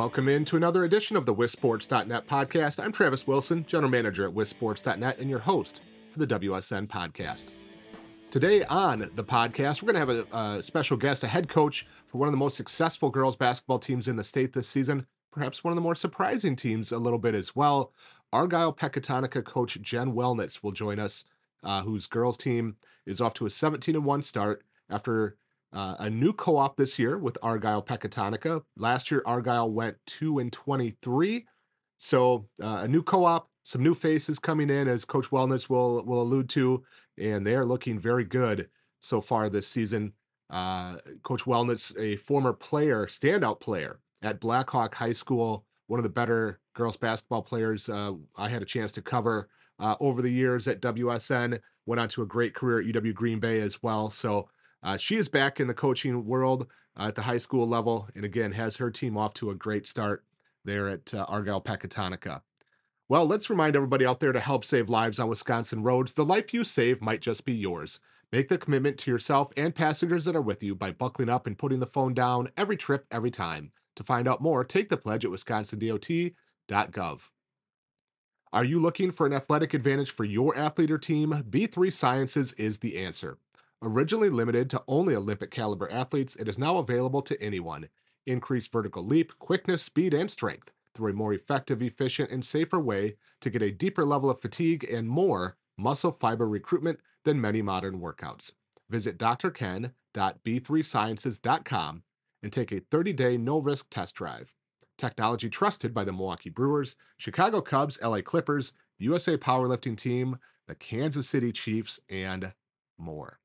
Welcome into another edition of the WisSports.net podcast. I'm Travis Wilson, general manager at WisSports.net, and your host for the WSN podcast. Today on the podcast, we're going to have a, a, special guest, a head coach for one of the most successful girls basketball teams in the state this season, perhaps one of the more surprising teams a little bit as well. Argyle Pecatonica coach Jen Wellnitz will join us, uh, whose girls team is off to a 17 1 start after uh, a new co-op this year with Argyle Pecatonica. Last year, Argyle went two and twenty-three. So uh, a new co-op, some new faces coming in, as Coach Wellnitz will will allude to, and they are looking very good so far this season. Uh, Coach Wellnitz, a former player, standout player at Blackhawk High School, one of the better girls basketball players uh, I had a chance to cover uh, over the years at WSN. Went on to a great career at UW Green Bay as well. So uh, she is back in the coaching world uh, at the high school level, and again has her team off to a great start there at uh, Argyle Pecatonica. Well, let's remind everybody out there to help save lives on Wisconsin roads. The life you save might just be yours. Make the commitment to yourself and passengers that are with you by buckling up and putting the phone down every trip, every time. To find out more, take the pledge at wisconsindot.gov. Are you looking for an athletic advantage for your athlete or team? B3 Sciences is the answer. Originally limited to only Olympic caliber athletes, it is now available to anyone. Increase vertical leap, quickness, speed, and strength through a more effective, efficient, and safer way to get a deeper level of fatigue and more muscle fiber recruitment than many modern workouts. Visit drken.b3sciences.com and take a 30 day no risk test drive. Technology trusted by the Milwaukee Brewers, Chicago Cubs, LA Clippers, USA Powerlifting Team, the Kansas City Chiefs, and more.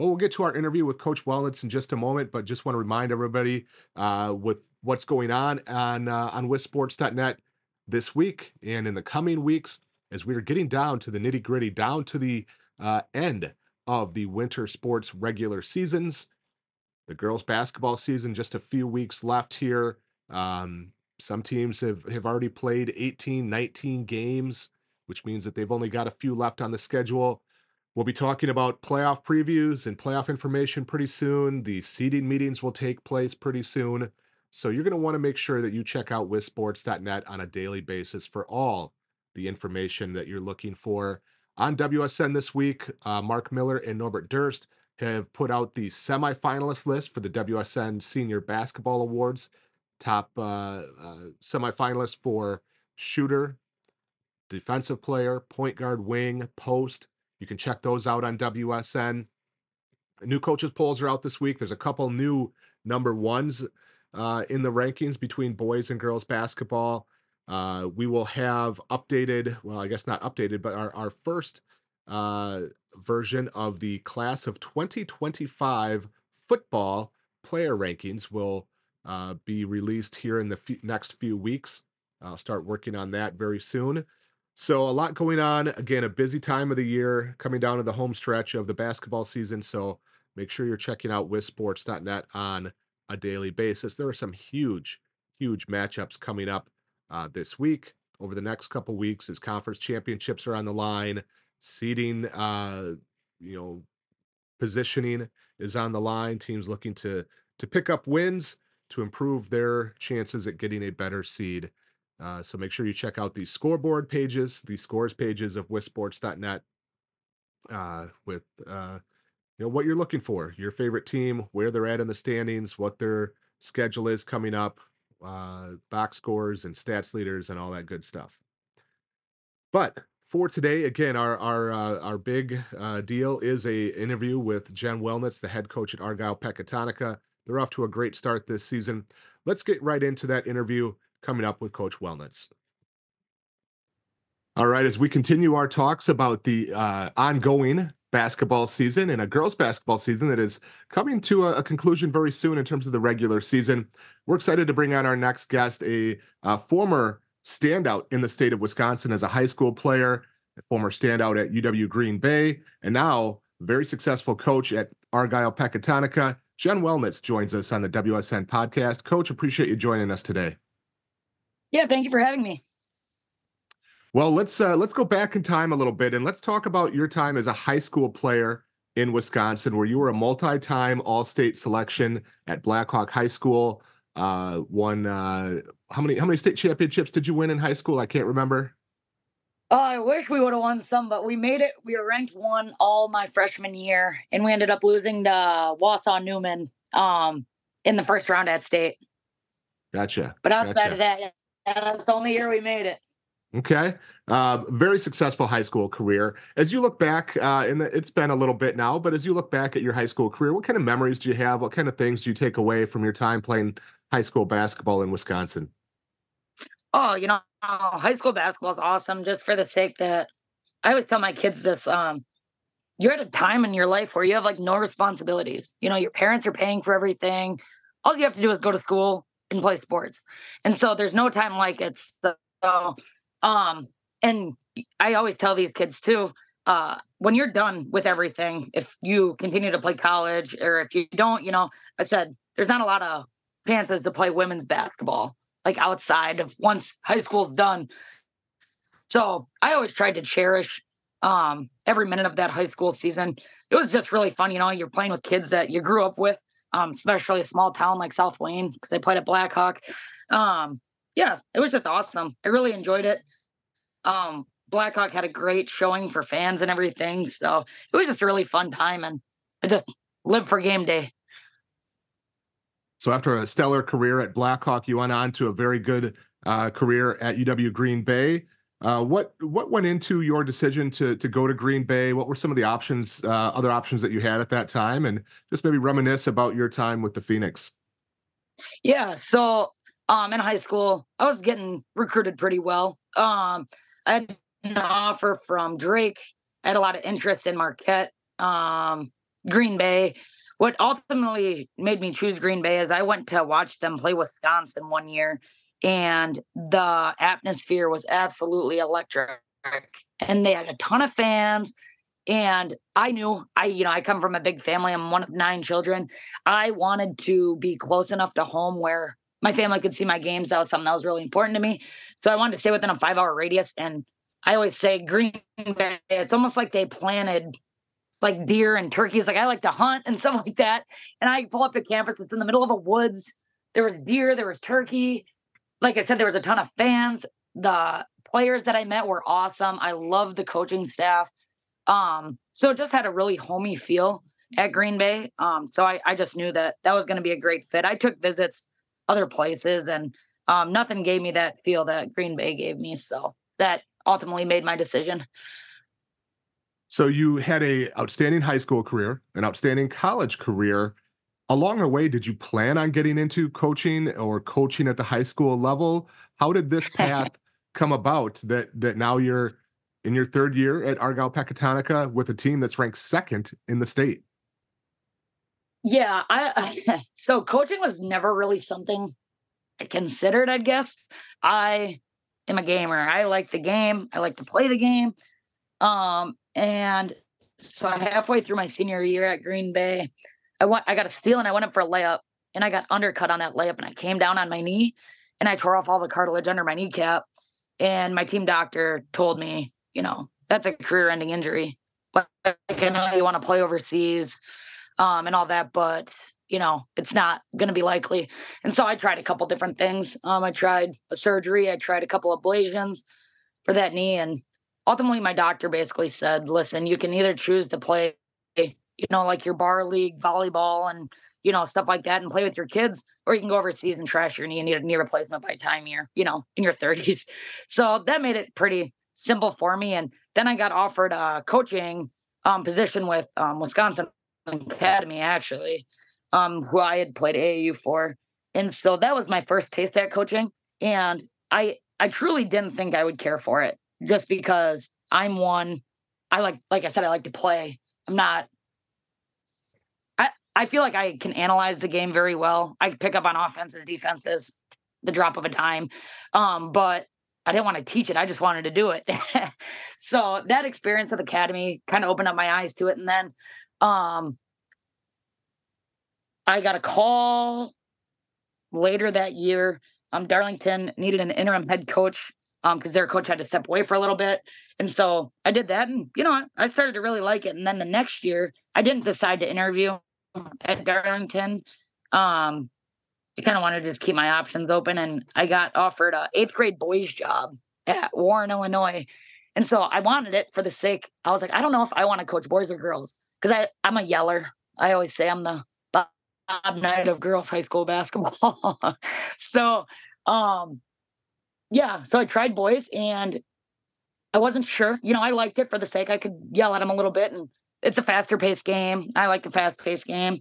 Well, we'll get to our interview with Coach Wellnitz in just a moment, but just want to remind everybody uh, with what's going on on uh, on WisSports.net this week and in the coming weeks as we are getting down to the nitty gritty, down to the uh, end of the winter sports regular seasons. The girls' basketball season just a few weeks left here. Um, some teams have, have already played 18, 19 games, which means that they've only got a few left on the schedule. We'll be talking about playoff previews and playoff information pretty soon. The seeding meetings will take place pretty soon. So you're going to want to make sure that you check out wissports.net on a daily basis for all the information that you're looking for. On WSN this week, uh, Mark Miller and Norbert Durst have put out the semifinalist list for the WSN Senior Basketball Awards. Top uh, uh, semifinalists for shooter, defensive player, point guard, wing, post, you can check those out on WSN. New coaches polls are out this week. There's a couple new number ones uh, in the rankings between boys and girls basketball. Uh, we will have updated, well, I guess not updated, but our, our first uh, version of the class of 2025 football player rankings will uh, be released here in the f- next few weeks. I'll start working on that very soon. So a lot going on. Again, a busy time of the year coming down to the home stretch of the basketball season. So make sure you're checking out wissports.net on a daily basis. There are some huge, huge matchups coming up uh, this week over the next couple weeks as conference championships are on the line. Seeding, uh, you know, positioning is on the line. Teams looking to to pick up wins to improve their chances at getting a better seed uh, so make sure you check out the scoreboard pages, the scores pages of wissports.net uh, with uh, you know what you're looking for, your favorite team, where they're at in the standings, what their schedule is coming up, uh, box scores and stats leaders and all that good stuff. But for today, again, our our uh, our big uh, deal is a interview with Jen Wellnitz, the head coach at Argyle Pecatonica. They're off to a great start this season. Let's get right into that interview coming up with Coach Wellnitz. All right, as we continue our talks about the uh, ongoing basketball season and a girls' basketball season that is coming to a, a, conclusion very soon in terms of the regular season, we're excited to bring on our next guest, a, a former standout in the state of Wisconsin as a high school player, a former standout at UW Green Bay, and now very successful coach at Argyle Pecatonica. Jen Wellnitz joins us on the WSN podcast. Coach, appreciate you joining us today. Yeah, thank you for having me. Well, let's uh, let's go back in time a little bit and let's talk about your time as a high school player in Wisconsin, where you were a multi-time All-State selection at Blackhawk High School. Uh, won uh, how many how many state championships did you win in high school? I can't remember. Oh, I wish we would have won some, but we made it. We were ranked one all my freshman year, and we ended up losing to Wausau Newman um, in the first round at state. Gotcha. But outside gotcha. of that, that's the only year we made it. Okay. Uh, very successful high school career. As you look back, uh, and it's been a little bit now, but as you look back at your high school career, what kind of memories do you have? What kind of things do you take away from your time playing high school basketball in Wisconsin? Oh, you know, high school basketball is awesome just for the sake that I always tell my kids this. Um, you're at a time in your life where you have like no responsibilities. You know, your parents are paying for everything. All you have to do is go to school and play sports. And so there's no time like it. So, um, and I always tell these kids too, uh, when you're done with everything, if you continue to play college or if you don't, you know, I said there's not a lot of chances to play women's basketball like outside of once high school's done. So I always tried to cherish um, every minute of that high school season. It was just really fun. You know, you're playing with kids that you grew up with, um, especially a small town like South Wayne because they played at Blackhawk. Um, yeah, it was just awesome. I really enjoyed it. Um, Blackhawk had a great showing for fans and everything. So it was just a really fun time. And I just lived for game day. So after a stellar career at Blackhawk, you went on to a very good uh, career at UW Green Bay. Uh, what what went into your decision to to go to Green Bay? What were some of the options, uh, other options that you had at that time, and just maybe reminisce about your time with the Phoenix? Yeah, so um, in high school, I was getting recruited pretty well. Um, I had an offer from Drake. I had a lot of interest in Marquette, um, Green Bay what ultimately made me choose Green Bay is I went to watch them play Wisconsin one year, and the atmosphere was absolutely electric. And they had a ton of fans. And I knew I, you know, I come from a big family. I'm one of nine children. I wanted to be close enough to home where my family could see my games. That was something that was really important to me. So I wanted to stay within a five hour radius. And I always say Green Bay, it's almost like they planted like deer and turkeys. Like I like to hunt and stuff like that. And I pull up to campus. It's in the middle of a woods. There was deer. There was turkey. Like I said, there was a ton of fans. The players that I met were awesome. I love the coaching staff. Um, so it just had a really homey feel at Green Bay. Um, so I, I just knew that that was going to be a great fit. I took visits other places and um, nothing gave me that feel that Green Bay gave me. So that ultimately made my decision. So you had a outstanding high school career, an outstanding college career. Along the way, did you plan on getting into coaching or coaching at the high school level? How did this path come about that that now you're in your third year at Argyle Pecatonica with a team that's ranked second in the state? Yeah, I so coaching was never really something I considered, I guess. I am a gamer. I like the game. I like to play the game. Um, and so halfway through my senior year at Green Bay, I went I got a steal and I went up for a layup and I got undercut on that layup and I came down on my knee and I tore off all the cartilage under my kneecap. And my team doctor told me, you know, that's a career ending injury. Like I know you want to play overseas um, and all that, but you know, it's not going to be likely. And so I tried a couple different things. Um, I tried a surgery, I tried a couple ablations for that knee, and ultimately my doctor basically said, listen, you can either choose to play, you know, like your bar league volleyball and you know, stuff like that and play with your kids, or you can go overseas and trash your knee and need a knee replacement by time you're, you know, in your 30s. So that made it pretty simple for me. And then I got offered a coaching um, position with um, Wisconsin Academy, actually, um, who I had played AAU for. And so that was my first taste at coaching. And I I truly didn't think I would care for it just because I'm one. I like, like I said, I like to play. I'm not. I feel like I can analyze the game very well. I pick up on offenses, defenses, the drop of a dime. Um, but I didn't want to teach it. I just wanted to do it. so that experience at the academy kind of opened up my eyes to it. And then um, I got a call later that year. Um, Darlington needed an interim head coach um because their coach had to step away for a little bit and so i did that and you know i started to really like it and then the next year i didn't decide to interview at darlington um I kind of wanted to just keep my options open. And I got offered a eighth grade boys job at Warren, Illinois. And so I wanted it for the sake. I was like, I don't know if I want to coach boys or girls because I I'm a yeller. I always say I'm the Bob Knight of girls high school basketball. so, um, yeah. So I tried boys and I wasn't sure. You know, I liked it for the sake I could yell at them a little bit, and it's a faster paced game. I like the fast paced game.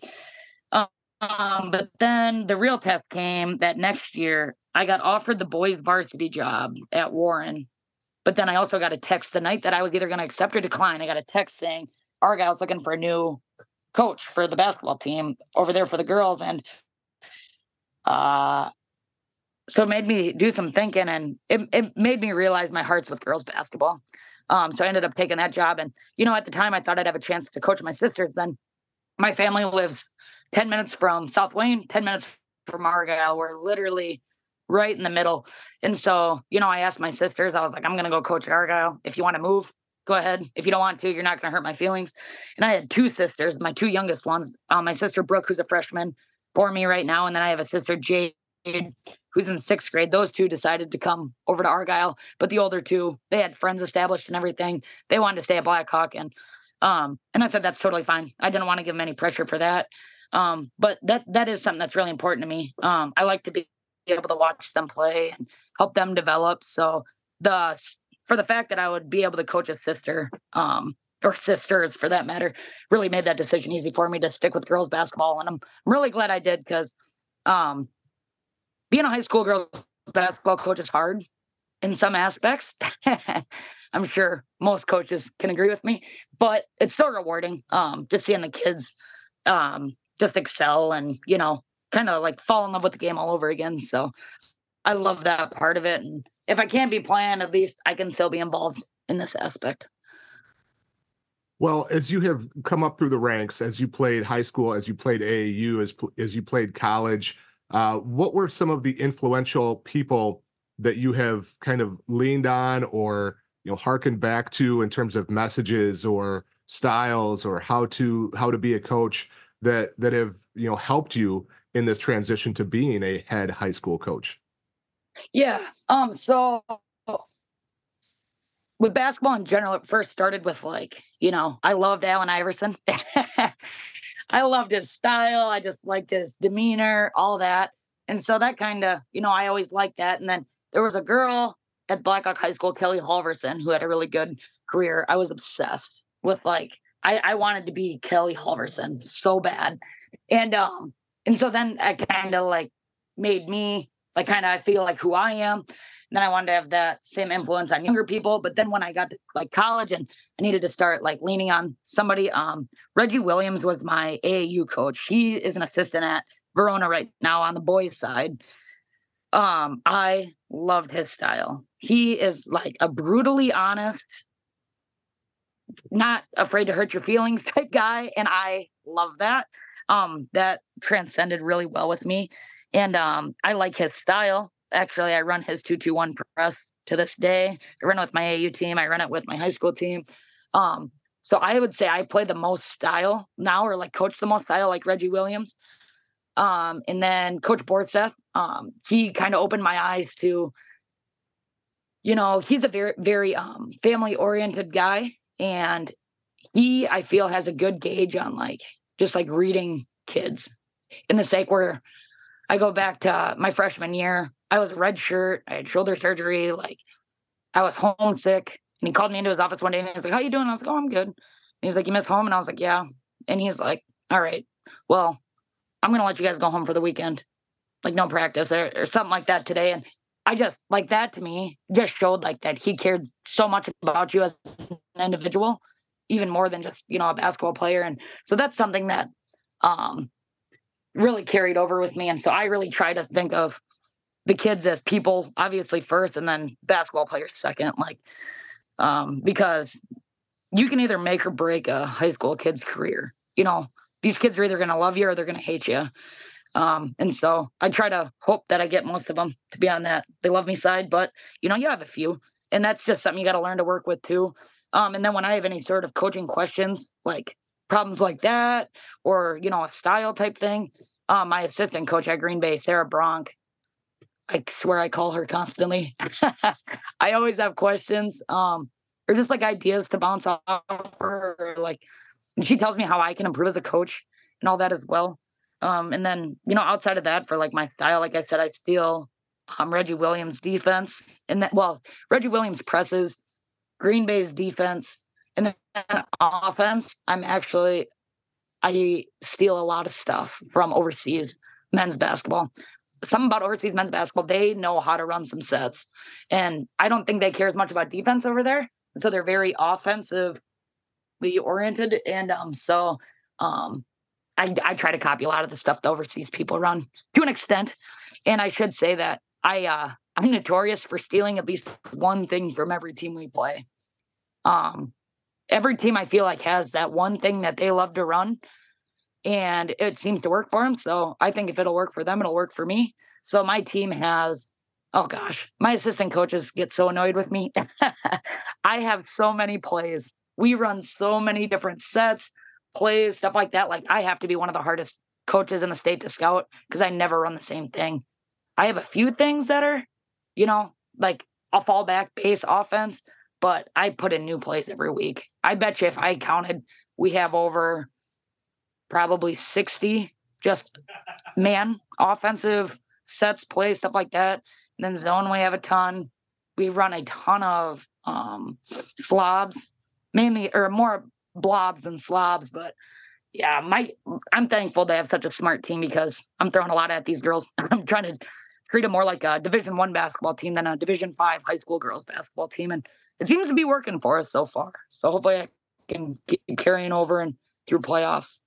Um, but then the real test came that next year. I got offered the boys varsity job at Warren, but then I also got a text the night that I was either going to accept or decline. I got a text saying Argyle's looking for a new coach for the basketball team over there for the girls, and uh, so it made me do some thinking, and it it made me realize my heart's with girls basketball. Um, so I ended up taking that job, and you know, at the time, I thought I'd have a chance to coach my sisters. Then my family lives 10 minutes from South Wayne, 10 minutes from Argyle. We're literally right in the middle. And so, you know, I asked my sisters, I was like, I'm going to go coach Argyle. If you want to move, go ahead. If you don't want to, you're not going to hurt my feelings. And I had two sisters, my two youngest ones, um, my sister Brooke, who's a freshman for me right now. And then I have a sister, Jade, who's in sixth grade. Those two decided to come over to Argyle, but the older two, they had friends established and everything. They wanted to stay at Blackhawk. And, um, and I said, that's totally fine. I didn't want to give them any pressure for that. Um, but that that is something that's really important to me. Um, I like to be able to watch them play and help them develop. So the for the fact that I would be able to coach a sister, um, or sisters for that matter, really made that decision easy for me to stick with girls basketball. And I'm, I'm really glad I did because um, being a high school girls basketball coach is hard in some aspects. I'm sure most coaches can agree with me, but it's so rewarding um, just seeing the kids um, just excel and you know kind of like fall in love with the game all over again so i love that part of it and if i can't be playing at least i can still be involved in this aspect well as you have come up through the ranks as you played high school as you played aau as, as you played college uh, what were some of the influential people that you have kind of leaned on or you know harkened back to in terms of messages or styles or how to how to be a coach that that have you know helped you in this transition to being a head high school coach? Yeah. Um. So with basketball in general, it first started with like you know I loved Allen Iverson. I loved his style. I just liked his demeanor, all that. And so that kind of, you know, I always liked that. And then there was a girl at Blackhawk High School, Kelly Halverson, who had a really good career. I was obsessed with like I, I wanted to be Kelly Halverson so bad. And um, and so then I kind of like made me like kind of I feel like who I am. Then I wanted to have that same influence on younger people. But then when I got to like college and I needed to start like leaning on somebody, um, Reggie Williams was my AAU coach. He is an assistant at Verona right now on the boys' side. Um, I loved his style. He is like a brutally honest, not afraid to hurt your feelings type guy and i love that um that transcended really well with me and um i like his style actually i run his 221 press to this day. I run it with my au team i run it with my high school team. Um so i would say i play the most style now or like coach the most style like reggie williams. Um and then coach Borseth um he kind of opened my eyes to you know he's a very very um family oriented guy and he i feel has a good gauge on like just like reading kids in the sake where i go back to my freshman year i was red shirt i had shoulder surgery like i was homesick and he called me into his office one day and he was like how you doing? I was like oh i'm good. And he's like you miss home? And i was like yeah. And he's like all right well i'm gonna let you guys go home for the weekend. Like no practice or, or something like that today. And I just like that to me just showed like that he cared so much about you as an individual, even more than just, you know, a basketball player. And so that's something that um really carried over with me. And so I really try to think of the kids as people, obviously first, and then basketball players second. Like um, because you can either make or break a high school kid's career. You know, these kids are either gonna love you or they're gonna hate you. Um, and so I try to hope that I get most of them to be on that they love me side, but you know, you have a few, and that's just something you got to learn to work with too. Um, and then when I have any sort of coaching questions, like problems like that, or you know, a style type thing, uh, my assistant coach at Green Bay, Sarah Bronk. I swear I call her constantly. I always have questions, um, or just like ideas to bounce off her. Like, she tells me how I can improve as a coach and all that as well. Um, and then you know, outside of that, for like my style, like I said, I steal um, Reggie Williams' defense, and that well, Reggie Williams presses, Green Bay's defense, and then offense. I'm actually I steal a lot of stuff from overseas men's basketball. Something about overseas men's basketball, they know how to run some sets. And I don't think they care as much about defense over there. So they're very offensively oriented. And um, so um, I, I try to copy a lot of the stuff the overseas people run to an extent. And I should say that I uh, I'm notorious for stealing at least one thing from every team we play. Um, every team I feel like has that one thing that they love to run, and it seems to work for them. So I think if it'll work for them, it'll work for me. So my team has. Oh gosh, my assistant coaches get so annoyed with me. I have so many plays. We run so many different sets, plays, stuff like that. Like I have to be one of the hardest coaches in the state to scout because I never run the same thing. I have a few things that are, you know, like a fallback base offense, but I put in new plays every week. I bet you if I counted, we have over probably 60 just man offensive sets, plays, stuff like that. And then zone, we have a ton. We run a ton of um slobs, mainly or more blobs than slobs, but yeah, my I'm thankful to have such a smart team because I'm throwing a lot at these girls. I'm trying to treat them more like a Division One basketball team than a Division Five high school girls basketball team, and it seems to be working for us so far. So hopefully, I can keep carrying over and through playoffs.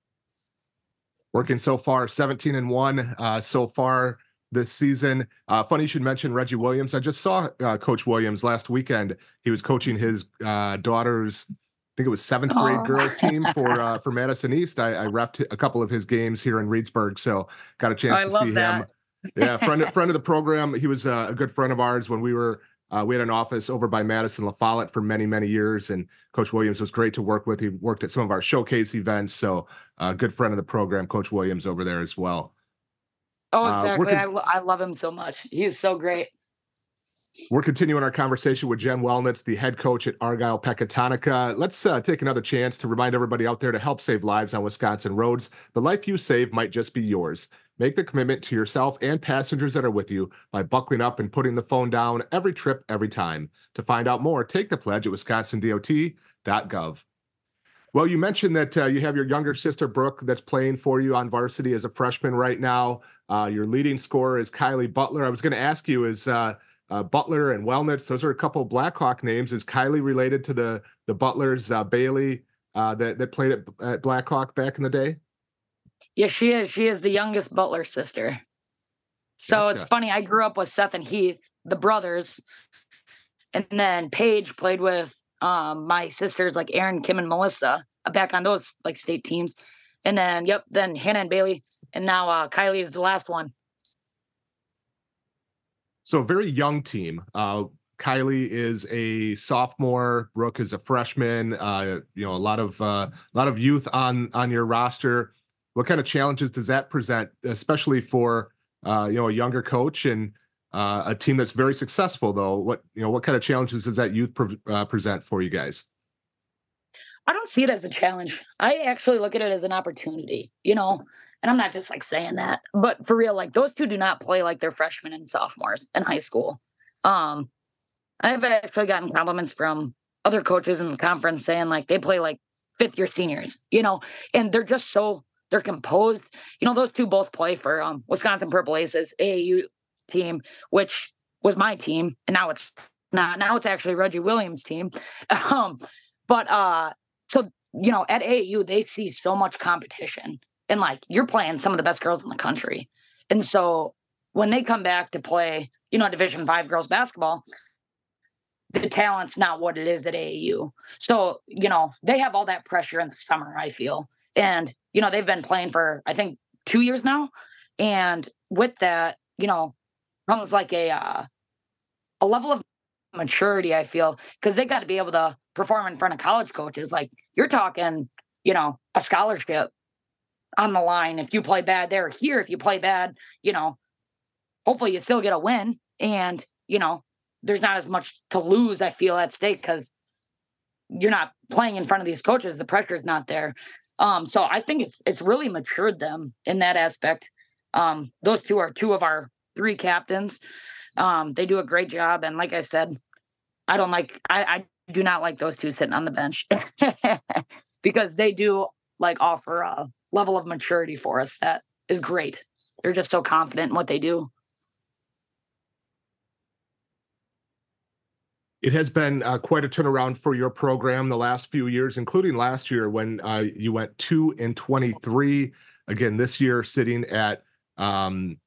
Working so far, 17 and one uh, so far this season. Uh, funny you should mention Reggie Williams. I just saw uh, Coach Williams last weekend. He was coaching his uh, daughter's, I think it was seventh grade oh. girls team for uh, for Madison East. I, I refed a couple of his games here in Reedsburg, so got a chance to see that. him yeah, friend friend of the program. He was uh, a good friend of ours when we were uh, we had an office over by Madison La Follette for many many years, and Coach Williams was great to work with. He worked at some of our showcase events, so a uh, good friend of the program, Coach Williams over there as well. Oh, uh, exactly. Con- I, lo- I love him so much. He's so great. We're continuing our conversation with Jen Wellnitz, the head coach at Argyle Pecatonica. Let's uh, take another chance to remind everybody out there to help save lives on Wisconsin roads. The life you save might just be yours. Make the commitment to yourself and passengers that are with you by buckling up and putting the phone down every trip, every time. To find out more, take the pledge at wisconsindot.gov. Well, you mentioned that uh, you have your younger sister, Brooke, that's playing for you on varsity as a freshman right now. Uh, your leading scorer is Kylie Butler. I was going to ask you, is uh, uh, Butler and Wellnitz. Those are a couple Blackhawk names. Is Kylie related to the the Butlers, uh, Bailey, uh, that that played at, at Blackhawk back in the day? Yeah, she is. She is the youngest Butler sister. So gotcha. it's funny. I grew up with Seth and Heath, the brothers, and then Paige played with um, my sisters like Aaron, Kim, and Melissa uh, back on those like state teams. And then, yep, then Hannah and Bailey, and now uh, Kylie is the last one. So a very young team. Uh, Kylie is a sophomore. Brooke is a freshman. Uh, you know, a lot of uh, a lot of youth on on your roster. What kind of challenges does that present, especially for uh, you know a younger coach and uh, a team that's very successful? Though, what you know, what kind of challenges does that youth pre- uh, present for you guys? I don't see it as a challenge. I actually look at it as an opportunity. You know, and I'm not just like saying that, but for real, like those two do not play like they're freshmen and sophomores in high school. Um, I've actually gotten compliments from other coaches in the conference saying like they play like fifth year seniors, you know, and they're just so they're composed. You know, those two both play for um, Wisconsin Purple Aces AAU team, which was my team, and now it's not. Now it's actually Reggie Williams' team. Um, but uh, so you know, at AAU they see so much competition and like you're playing some of the best girls in the country. And so when they come back to play, you know, Division Five girls basketball, the talent's not what it is at AAU. So, you know, they have all that pressure in the summer, I feel. And, you know, they've been playing for, I think, two years now. And with that, you know, comes like a uh, a level of maturity, I feel, because they got to be able to perform in front of college coaches. Like you're talking, you know, a scholarship on the line if you play bad there. Here, if you play bad, you know, hopefully you still get a win. And, you know, there's not as much to lose, I feel, at stake because you're not playing in front of these coaches. The pressure is not there. Um, so I think it's it's really matured them in that aspect. Um, those two are two of our three captains. Um, they do a great job. And like I said, I don't like I, I do not like those two sitting on the bench because they do like offer a level of maturity for us that is great. They're just so confident in what they do. It has been uh, quite a turnaround for your program the last few years, including last year when uh, you went two and twenty-three. Again, this year sitting at um,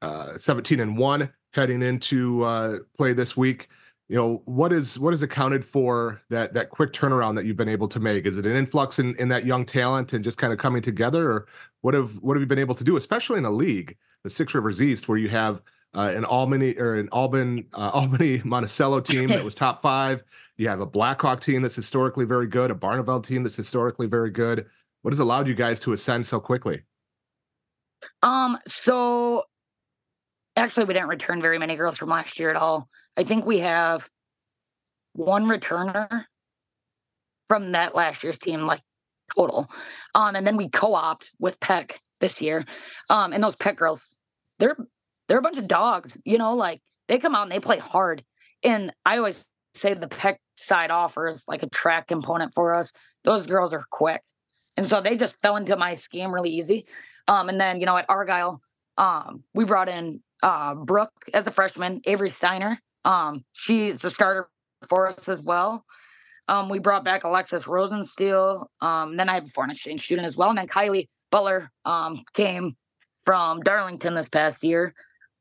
uh, seventeen and one, heading into uh, play this week you know what is what is accounted for that that quick turnaround that you've been able to make is it an influx in in that young talent and just kind of coming together or what have what have you been able to do especially in a league the six rivers east where you have uh, an albany or an albany uh, albany monticello team that was top five you have a blackhawk team that's historically very good a barneveld team that's historically very good what has allowed you guys to ascend so quickly um so actually we didn't return very many girls from last year at all I think we have one returner from that last year's team, like total. Um, and then we co-opt with Peck this year. Um, and those Peck girls, they're they're a bunch of dogs, you know, like they come out and they play hard. And I always say the Peck side offers like a track component for us. Those girls are quick. And so they just fell into my scheme really easy. Um, and then, you know, at Argyle, um, we brought in uh, Brooke as a freshman, Avery Steiner, um, she's the starter for us as well. Um, we brought back Alexis Rosensteel. Um, then I have a foreign exchange student as well. And then Kylie Butler um, came from Darlington this past year.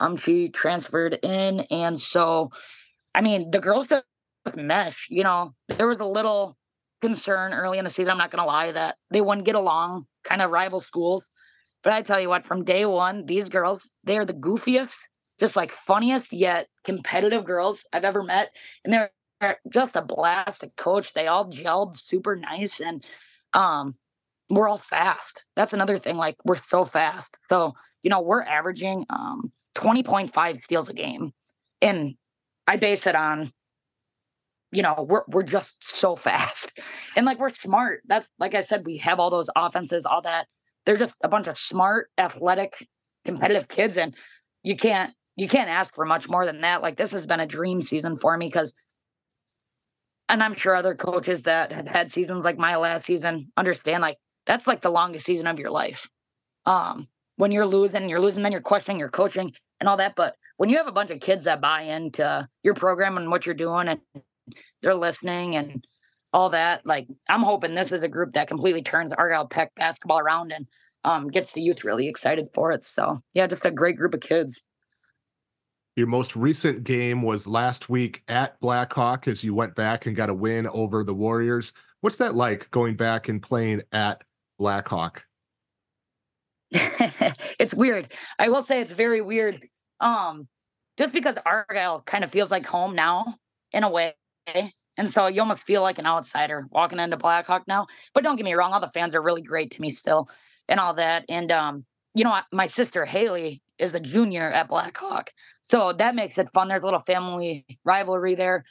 Um, she transferred in. And so, I mean, the girls just mesh. You know, there was a little concern early in the season. I'm not going to lie that they wouldn't get along, kind of rival schools. But I tell you what, from day one, these girls, they are the goofiest just like funniest yet competitive girls I've ever met. And they're just a blast to coach. They all gelled super nice and um we're all fast. That's another thing. Like we're so fast. So, you know, we're averaging um 20.5 steals a game. And I base it on, you know, we're we're just so fast. And like we're smart. That's like I said, we have all those offenses, all that. They're just a bunch of smart, athletic, competitive kids. And you can't you can't ask for much more than that. Like this has been a dream season for me because, and I'm sure other coaches that had had seasons like my last season understand like that's like the longest season of your life. Um, when you're losing, you're losing, then you're questioning your coaching and all that. But when you have a bunch of kids that buy into your program and what you're doing and they're listening and all that, like I'm hoping this is a group that completely turns Argyle Peck basketball around and um, gets the youth really excited for it. So yeah, just a great group of kids. Your most recent game was last week at Blackhawk as you went back and got a win over the Warriors. What's that like going back and playing at Blackhawk? it's weird. I will say it's very weird. Um, just because Argyle kind of feels like home now in a way. And so you almost feel like an outsider walking into Blackhawk now. But don't get me wrong, all the fans are really great to me still and all that. And um, you know, my sister Haley is a junior at Blackhawk. So that makes it fun. There's a little family rivalry there.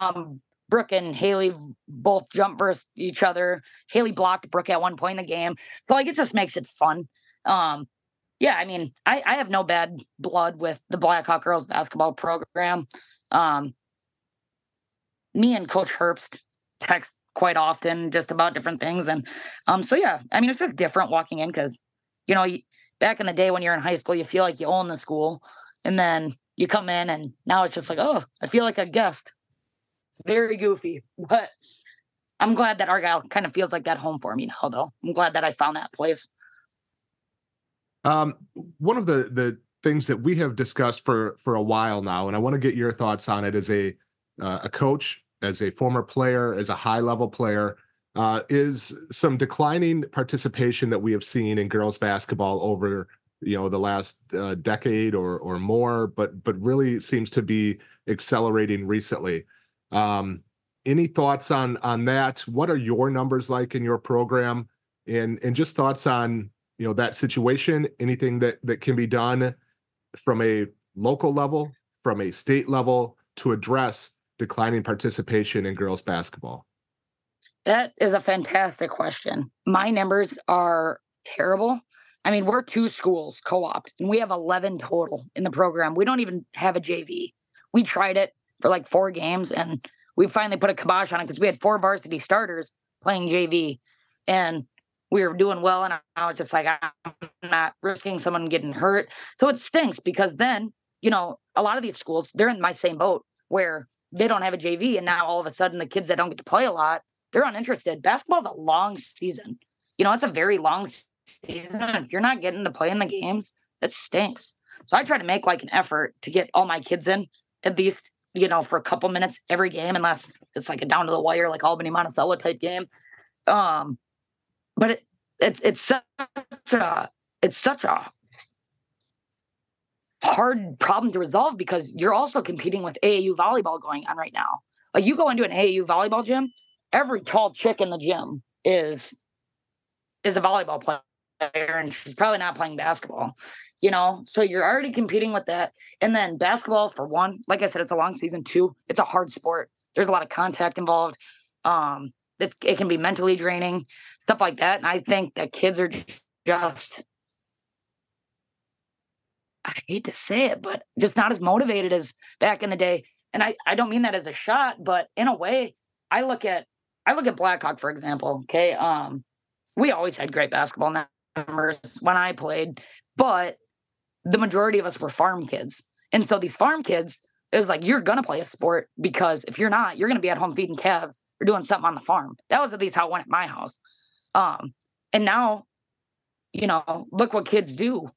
Um, Brooke and Haley both jump versus each other. Haley blocked Brooke at one point in the game. So like it just makes it fun. Um, yeah, I mean, I, I have no bad blood with the Blackhawk girls basketball program. Um, me and Coach Herbst text quite often just about different things. And um, so yeah, I mean it's just different walking in because you know, back in the day when you're in high school, you feel like you own the school. And then you come in and now it's just like, oh, I feel like a guest. Very goofy. But I'm glad that Argyle kind of feels like that home for me now, though. I'm glad that I found that place. Um, one of the the things that we have discussed for for a while now, and I want to get your thoughts on it as a uh, a coach, as a former player, as a high level player uh, is some declining participation that we have seen in girls basketball over you know the last uh, decade or or more, but but really seems to be accelerating recently. Um, any thoughts on on that? What are your numbers like in your program? and and just thoughts on you know that situation anything that that can be done from a local level from a state level to address declining participation in girls basketball? That is a fantastic question. My numbers are terrible. I mean we're two schools co-op and we have 11 total in the program. We don't even have a jv we tried it for like four games and we finally put a kibosh on it because we had four varsity starters playing jv and we were doing well, and I was just like, I'm not risking someone getting hurt. So it stinks because then, you know, a lot of these schools, they're in my same boat where they don't have a JV, and now all of a sudden the kids that don't get to play a lot, they're uninterested. Basketball's a long season. You know, it's a very long season. If you're not getting to play in the games, it stinks. So I try to make like an effort to get all my kids in at least, you know, for a couple minutes every game, unless it's like a down to the wire, like Albany Monticello type game. Um, but it, it, it's such a it's such a hard problem to resolve because you're also competing with AAU volleyball going on right now. Like you go into an AAU volleyball gym, every tall chick in the gym is is a volleyball player and she's probably not playing basketball. You know, so you're already competing with that. And then basketball, for one, like I said, it's a long season. Two, it's a hard sport. There's a lot of contact involved. Um, it, it can be mentally draining, stuff like that. And I think that kids are just, I hate to say it, but just not as motivated as back in the day. And I, I don't mean that as a shot, but in a way, I look at I look at Blackhawk, for example. Okay. Um, we always had great basketball numbers when I played, but the majority of us were farm kids. And so these farm kids, it was like, you're gonna play a sport because if you're not, you're gonna be at home feeding calves or doing something on the farm. That was at least how it went at my house. Um, and now, you know, look what kids do.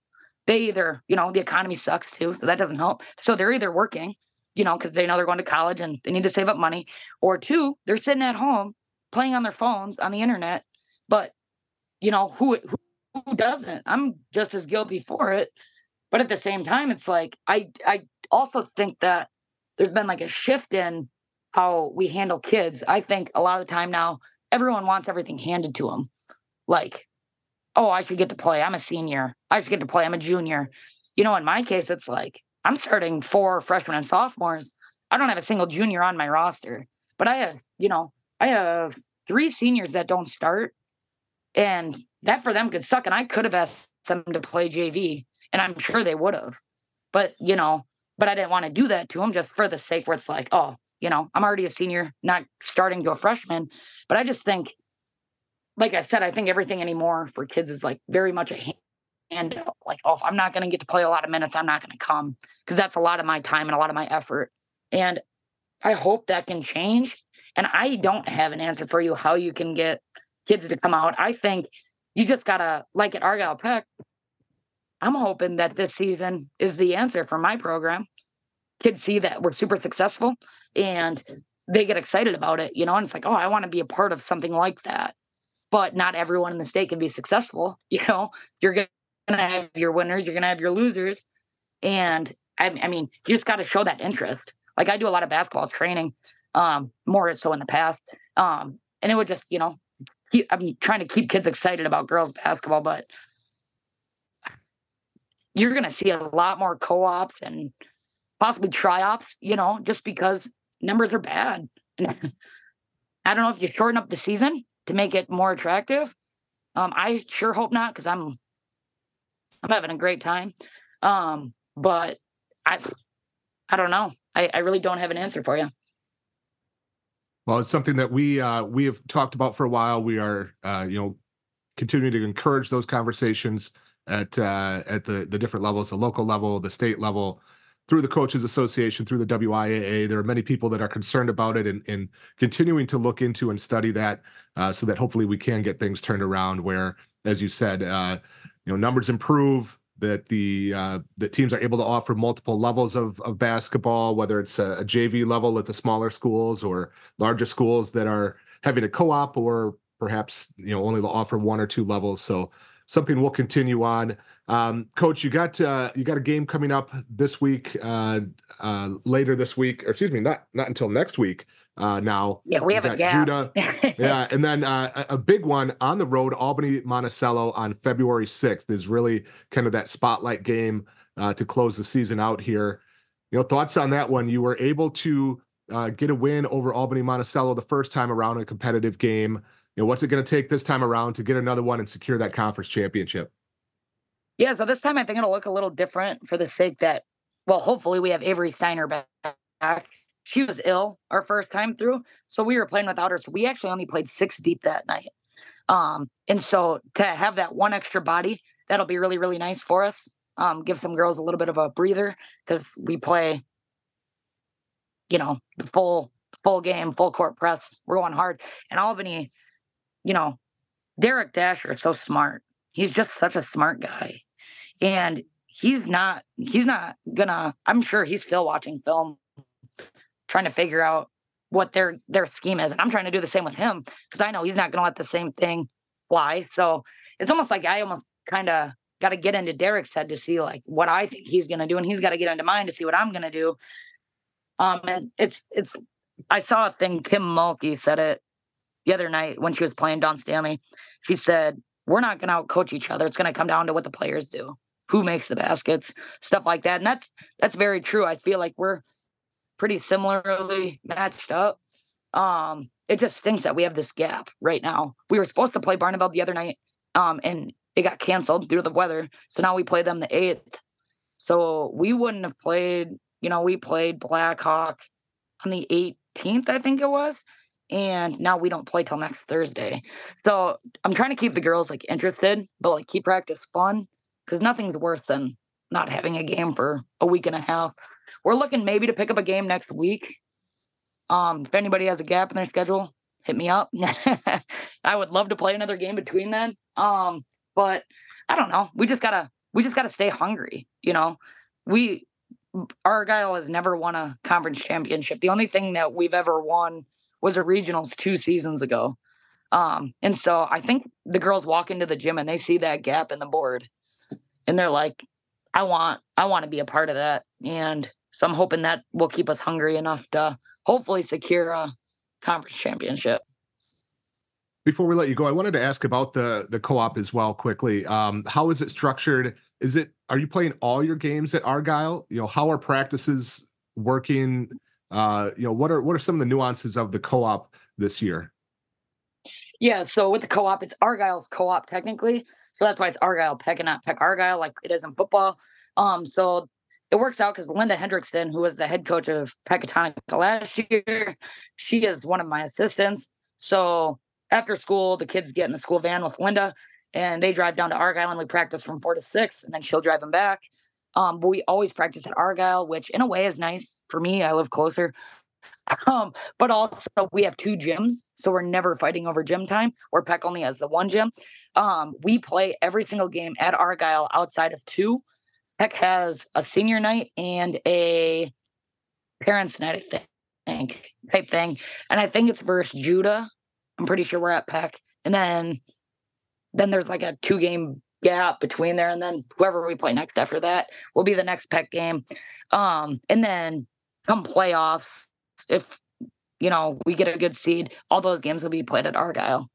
They either, you know, the economy sucks too, so that doesn't help. So they're either working, you know, because they know they're going to college and they need to save up money, or two, they're sitting at home playing on their phones on the internet. But you know, who who, who doesn't? I'm just as guilty for it. But at the same time, it's like I I also think that there's been like a shift in how we handle kids. I think a lot of the time now, everyone wants everything handed to them. Like, oh, I should get to play. I'm a senior. I should get to play. I'm a junior. You know, in my case, it's like I'm starting four freshmen and sophomores. I don't have a single junior on my roster, but I have, you know, I have three seniors that don't start. And that for them could suck. And I could have asked them to play JV, and I'm sure they would have. But, you know, but I didn't want to do that to them just for the sake where it's like, oh, you know, I'm already a senior, not starting to a freshman. But I just think, like I said, I think everything anymore for kids is like very much a handout. Like, oh, I'm not going to get to play a lot of minutes, I'm not going to come because that's a lot of my time and a lot of my effort. And I hope that can change. And I don't have an answer for you how you can get kids to come out. I think you just gotta like at Argyle Peck. I'm hoping that this season is the answer for my program kids see that we're super successful and they get excited about it, you know, and it's like, oh, I want to be a part of something like that. But not everyone in the state can be successful, you know. You're gonna have your winners, you're gonna have your losers, and I, I mean, you just got to show that interest. Like I do a lot of basketball training, um, more so in the past, um, and it would just, you know, keep, I'm trying to keep kids excited about girls basketball, but you're gonna see a lot more co-ops and possibly tri-ops, you know, just because numbers are bad. I don't know if you shorten up the season to make it more attractive. Um, I sure hope not because I'm I'm having a great time. Um, but I I don't know. I, I really don't have an answer for you. Well, it's something that we uh, we have talked about for a while. We are uh, you know continuing to encourage those conversations at uh, at the the different levels, the local level, the state level, through the coaches association through the wiaa there are many people that are concerned about it and, and continuing to look into and study that uh, so that hopefully we can get things turned around where as you said uh, you know numbers improve that the uh, that teams are able to offer multiple levels of, of basketball whether it's a, a jv level at the smaller schools or larger schools that are having a co-op or perhaps you know only offer one or two levels. So something we'll continue on Um, Coach, you got uh, you got a game coming up this week, uh, uh, later this week, or excuse me, not not until next week. Uh, now, yeah, we have a gap. Juda, yeah, and then uh, a, big one on the road, Albany Monticello on February sixth is really kind of that spotlight game uh, to close the season out here. You know, thoughts on that one? You were able to uh, get a win over Albany Monticello the first time around a competitive game. You know, what's it going to take this time around to get another one and secure that conference championship? Yeah, so this time I think it'll look a little different for the sake that, well, hopefully we have Avery Steiner back. She was ill our first time through, so we were playing without her. So we actually only played six deep that night. Um, and so to have that one extra body, that'll be really, really nice for us. Um, give some girls a little bit of a breather because we play, you know, the full full game, full court press. We're going hard. And Albany, you know, Derek Dasher is so smart. He's just such a smart guy. And he's not he's not gonna i'm sure he's still watching film trying to figure out what their their scheme is. And i'm trying to do the same with him because i know he's not gonna let the same thing fly. So it's almost like i almost kind of got to get into derek's head to see like what i think he's gonna do. And he's got to get into mine to see what i'm gonna do. Um and it's it's i saw a thing kim mulkey said it the other night when she was playing Dawn Staley she said we're not going to out coach each other. It's going to come down to what the players do, who makes the baskets, stuff like that. And that's that's very true. I feel like we're pretty similarly matched up. Um, it just stinks that we have this gap right now. We were supposed to play Barneveld the other night, um, and it got canceled due to the weather. So now we play them the eighth. So we wouldn't have played. You know, we played Black Hawk on the 18th, I think it was and now we don't play till next Thursday. So I'm trying to keep the girls like interested, but like keep practice fun because nothing's worse than not having a game for a week and a half. We're looking maybe to pick up a game next week. Um, if anybody has a gap in their schedule, hit me up. I would love to play another game between then. Um, but I don't know. We just gotta we just gotta stay hungry. You know, we Argyle has never won a conference championship. The only thing that we've ever won was a regionals two seasons ago. Um, and so I think the girls walk into the gym and they see that gap in the board and they're like, I want, I want to be a part of that. And so I'm hoping that will keep us hungry enough to hopefully secure a conference championship. Before we let you go, I wanted to ask about the the co-op as well quickly. Um, how is it structured? Is it are you playing all your games at Argyle? You know, how are practices working? Uh, you know, what are what are some of the nuances of the co-op this year? Yeah, so with the co-op, it's Argyle's co-op technically, so that's why it's Argyle Peck and not Peck Argyle like it is in football. Um, so it works out because Linda Hendrickson, who was the head coach of Pecatonica last year, she is one of my assistants. So after school, the kids get in the school van with Linda, and they drive down to Argyle, and we practice from four to six, and then she'll drive them back. Um, but we always practice at Argyle, which in a way is nice for me. I live closer. Um, but also we have two gyms, so we're never fighting over gym time. Where Peck only has the one gym. Um, we play every single game at Argyle outside of two. Peck has a senior night and a parents' night, I think, type thing. And I think it's versus Juda. I'm pretty sure we're at Peck. And then then there's like a two game gap between there, and then whoever we play next after that will be the next Peck game. Um, and then come playoffs, if you know we get a good seed, all those games will be played at Argyle.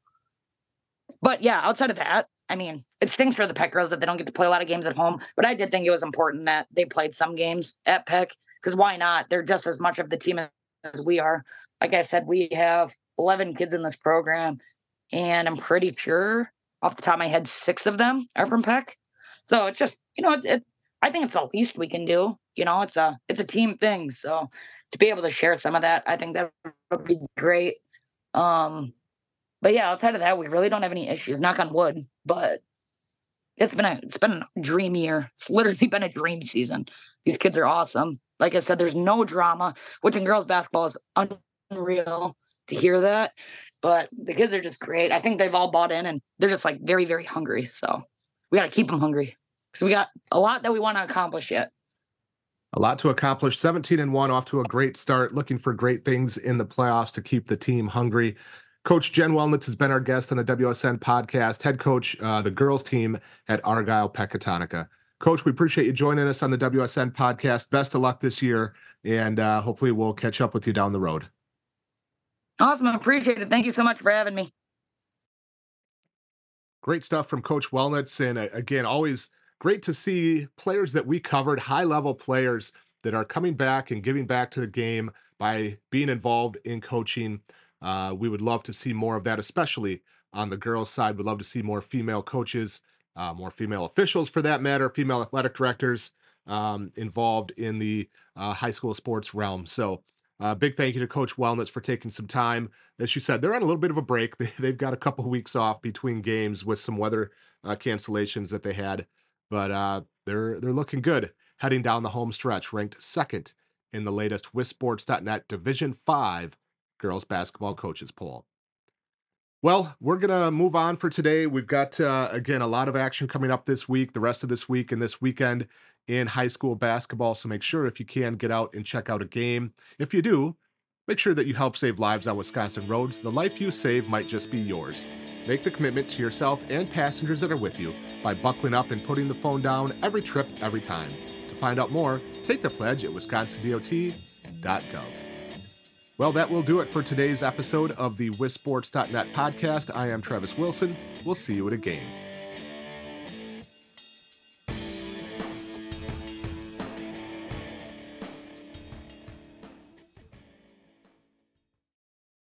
But yeah, outside of that, I mean, it stinks for the Peck girls that they don't get to play a lot of games at home. But I did think it was important that they played some games at Peck because why not? They're just as much of the team as we are. Like I said, we have 11 kids in this program, and I'm pretty sure off the top of my head, six of them are from Peck. So it's just, you know, it, it, I think it's the least we can do. You know, it's a it's a team thing. So to be able to share some of that, I think that would be great. Um, but yeah, outside of that, we really don't have any issues. Knock on wood, but it's been a it's been a dream year. It's literally been a dream season. These kids are awesome. Like I said, there's no drama, which in girls basketball is unreal to hear that. But the kids are just great. I think they've all bought in and they're just like very, very hungry. So we got to keep them hungry because we got a lot that we want to accomplish yet. A lot to accomplish. 17 and 1 off to a great start. Looking for great things in the playoffs to keep the team hungry. Coach Jen Wellnitz has been our guest on the WSN podcast, head coach, uh, the girls team at Argyle Pecatonica. Coach, we appreciate you joining us on the WSN podcast. Best of luck this year, and uh, hopefully we'll catch up with you down the road. Awesome. I appreciate it. Thank you so much for having me. Great stuff from Coach Wellnitz. And uh, again, always great to see players that we covered, high level players that are coming back and giving back to the game by being involved in coaching. Uh, we would love to see more of that, especially on the girls' side. We'd love to see more female coaches, uh, more female officials for that matter, female athletic directors um, involved in the uh, high school sports realm. So, uh, big thank you to Coach Wellnitz for taking some time. As you said, they're on a little bit of a break. They, have got a couple of weeks off between games with some weather uh, cancellations that they had, but uh, they're they're looking good heading down the home stretch, ranked second in the latest WisSports.net Division 5 girls basketball coaches poll. Well, we're to move on for today. We've got, uh, again, a lot of action coming up this week, the rest of this week, and this weekend in high school basketball. So make sure if you can get out and check out a game. If you do, make sure that you help save lives on Wisconsin roads. The life you save might just be yours. Make the commitment to yourself and passengers that are with you by buckling up and putting the phone down every trip, every time To find out more, take the pledge at wisconsindot.gov. Well, that will do it for today's episode of the WisSports.net podcast. I am Travis Wilson. We'll see you at a game.